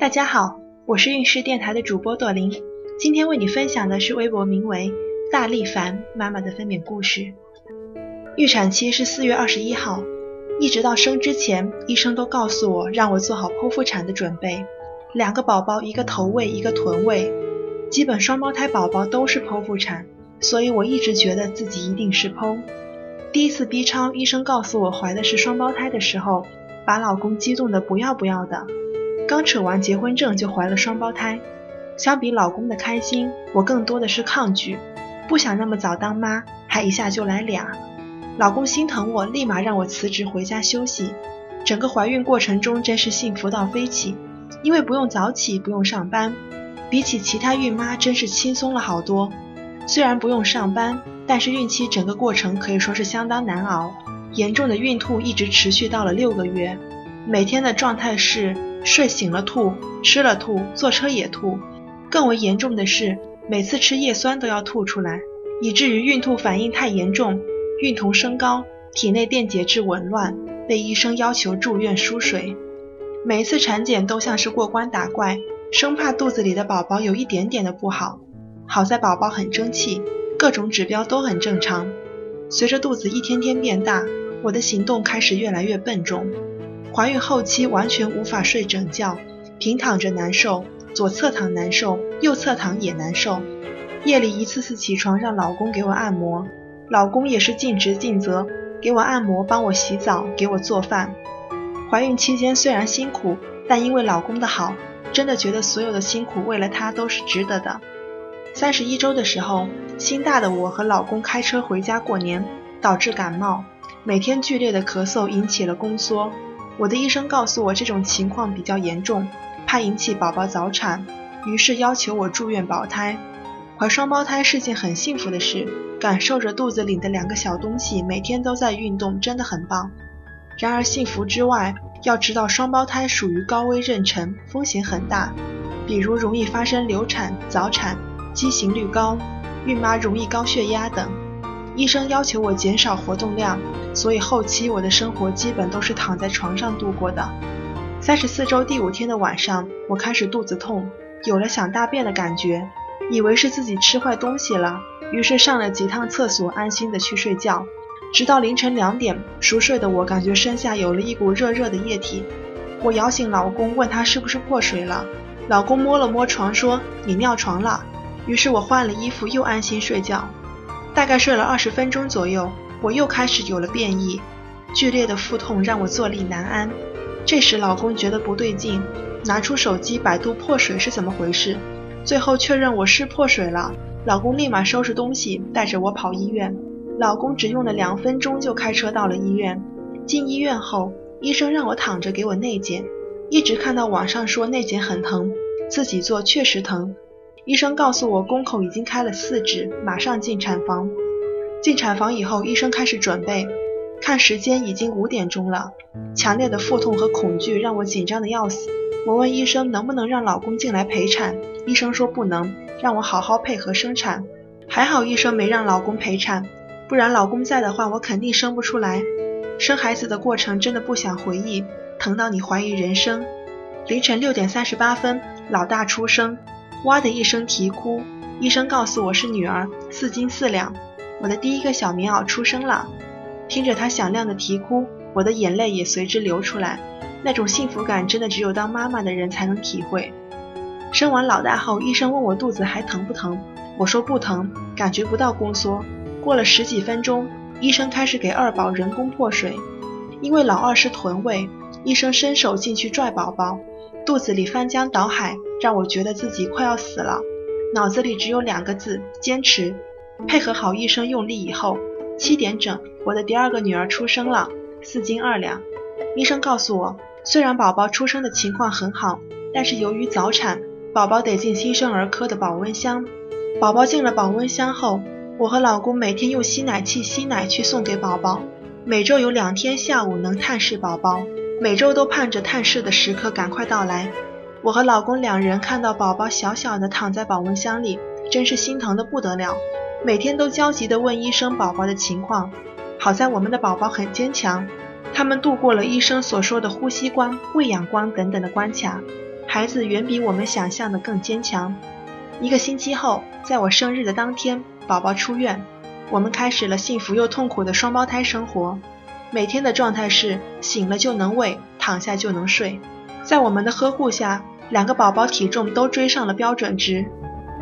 大家好，我是运势电台的主播朵琳，今天为你分享的是微博名为“大力凡妈妈”的分娩故事。预产期是四月二十一号，一直到生之前，医生都告诉我让我做好剖腹产的准备。两个宝宝，一个头位，一个臀位，基本双胞胎宝宝都是剖腹产，所以我一直觉得自己一定是剖。第一次 B 超，医生告诉我怀的是双胞胎的时候，把老公激动的不要不要的。刚扯完结婚证就怀了双胞胎，相比老公的开心，我更多的是抗拒，不想那么早当妈，还一下就来俩。老公心疼我，立马让我辞职回家休息。整个怀孕过程中真是幸福到飞起，因为不用早起，不用上班，比起其他孕妈真是轻松了好多。虽然不用上班，但是孕期整个过程可以说是相当难熬，严重的孕吐一直持续到了六个月，每天的状态是。睡醒了吐，吃了吐，坐车也吐。更为严重的是，每次吃叶酸都要吐出来，以至于孕吐反应太严重，孕酮升高，体内电解质紊乱，被医生要求住院输水。每一次产检都像是过关打怪，生怕肚子里的宝宝有一点点的不好。好在宝宝很争气，各种指标都很正常。随着肚子一天天变大，我的行动开始越来越笨重。怀孕后期完全无法睡整觉，平躺着难受，左侧躺难受，右侧躺也难受。夜里一次次起床让老公给我按摩，老公也是尽职尽责，给我按摩，帮我洗澡，给我做饭。怀孕期间虽然辛苦，但因为老公的好，真的觉得所有的辛苦为了他都是值得的。三十一周的时候，心大的我和老公开车回家过年，导致感冒，每天剧烈的咳嗽引起了宫缩。我的医生告诉我这种情况比较严重，怕引起宝宝早产，于是要求我住院保胎。怀双胞胎是件很幸福的事，感受着肚子里的两个小东西每天都在运动，真的很棒。然而幸福之外，要知道双胞胎属于高危妊娠，风险很大，比如容易发生流产、早产、畸形率高、孕妈容易高血压等。医生要求我减少活动量，所以后期我的生活基本都是躺在床上度过的。三十四周第五天的晚上，我开始肚子痛，有了想大便的感觉，以为是自己吃坏东西了，于是上了几趟厕所，安心的去睡觉。直到凌晨两点，熟睡的我感觉身下有了一股热热的液体，我摇醒老公，问他是不是破水了。老公摸了摸床，说你尿床了。于是我换了衣服，又安心睡觉。大概睡了二十分钟左右，我又开始有了变异，剧烈的腹痛让我坐立难安。这时老公觉得不对劲，拿出手机百度破水是怎么回事，最后确认我是破水了。老公立马收拾东西带着我跑医院。老公只用了两分钟就开车到了医院。进医院后，医生让我躺着给我内检，一直看到网上说内检很疼，自己做确实疼。医生告诉我，宫口已经开了四指，马上进产房。进产房以后，医生开始准备。看时间，已经五点钟了。强烈的腹痛和恐惧让我紧张的要死。我问医生能不能让老公进来陪产，医生说不能，让我好好配合生产。还好医生没让老公陪产，不然老公在的话，我肯定生不出来。生孩子的过程真的不想回忆，疼到你怀疑人生。凌晨六点三十八分，老大出生。哇的一声啼哭，医生告诉我是女儿，四斤四两，我的第一个小棉袄出生了。听着她响亮的啼哭，我的眼泪也随之流出来，那种幸福感真的只有当妈妈的人才能体会。生完老大后，医生问我肚子还疼不疼，我说不疼，感觉不到宫缩。过了十几分钟，医生开始给二宝人工破水，因为老二是臀位，医生伸手进去拽宝宝。肚子里翻江倒海，让我觉得自己快要死了。脑子里只有两个字：坚持。配合好医生用力以后，七点整，我的第二个女儿出生了，四斤二两。医生告诉我，虽然宝宝出生的情况很好，但是由于早产，宝宝得进新生儿科的保温箱。宝宝进了保温箱后，我和老公每天用吸奶器吸奶去送给宝宝，每周有两天下午能探视宝宝。每周都盼着探视的时刻赶快到来。我和老公两人看到宝宝小小的躺在保温箱里，真是心疼的不得了。每天都焦急地问医生宝宝的情况。好在我们的宝宝很坚强，他们度过了医生所说的呼吸关、喂养关等等的关卡，孩子远比我们想象的更坚强。一个星期后，在我生日的当天，宝宝出院，我们开始了幸福又痛苦的双胞胎生活。每天的状态是醒了就能喂，躺下就能睡。在我们的呵护下，两个宝宝体重都追上了标准值。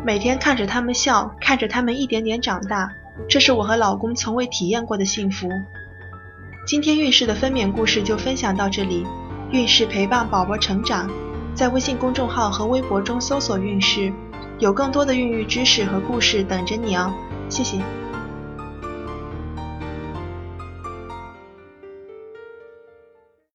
每天看着他们笑，看着他们一点点长大，这是我和老公从未体验过的幸福。今天孕氏的分娩故事就分享到这里。孕氏陪伴宝宝成长，在微信公众号和微博中搜索“孕氏”，有更多的孕育知识和故事等着你哦。谢谢。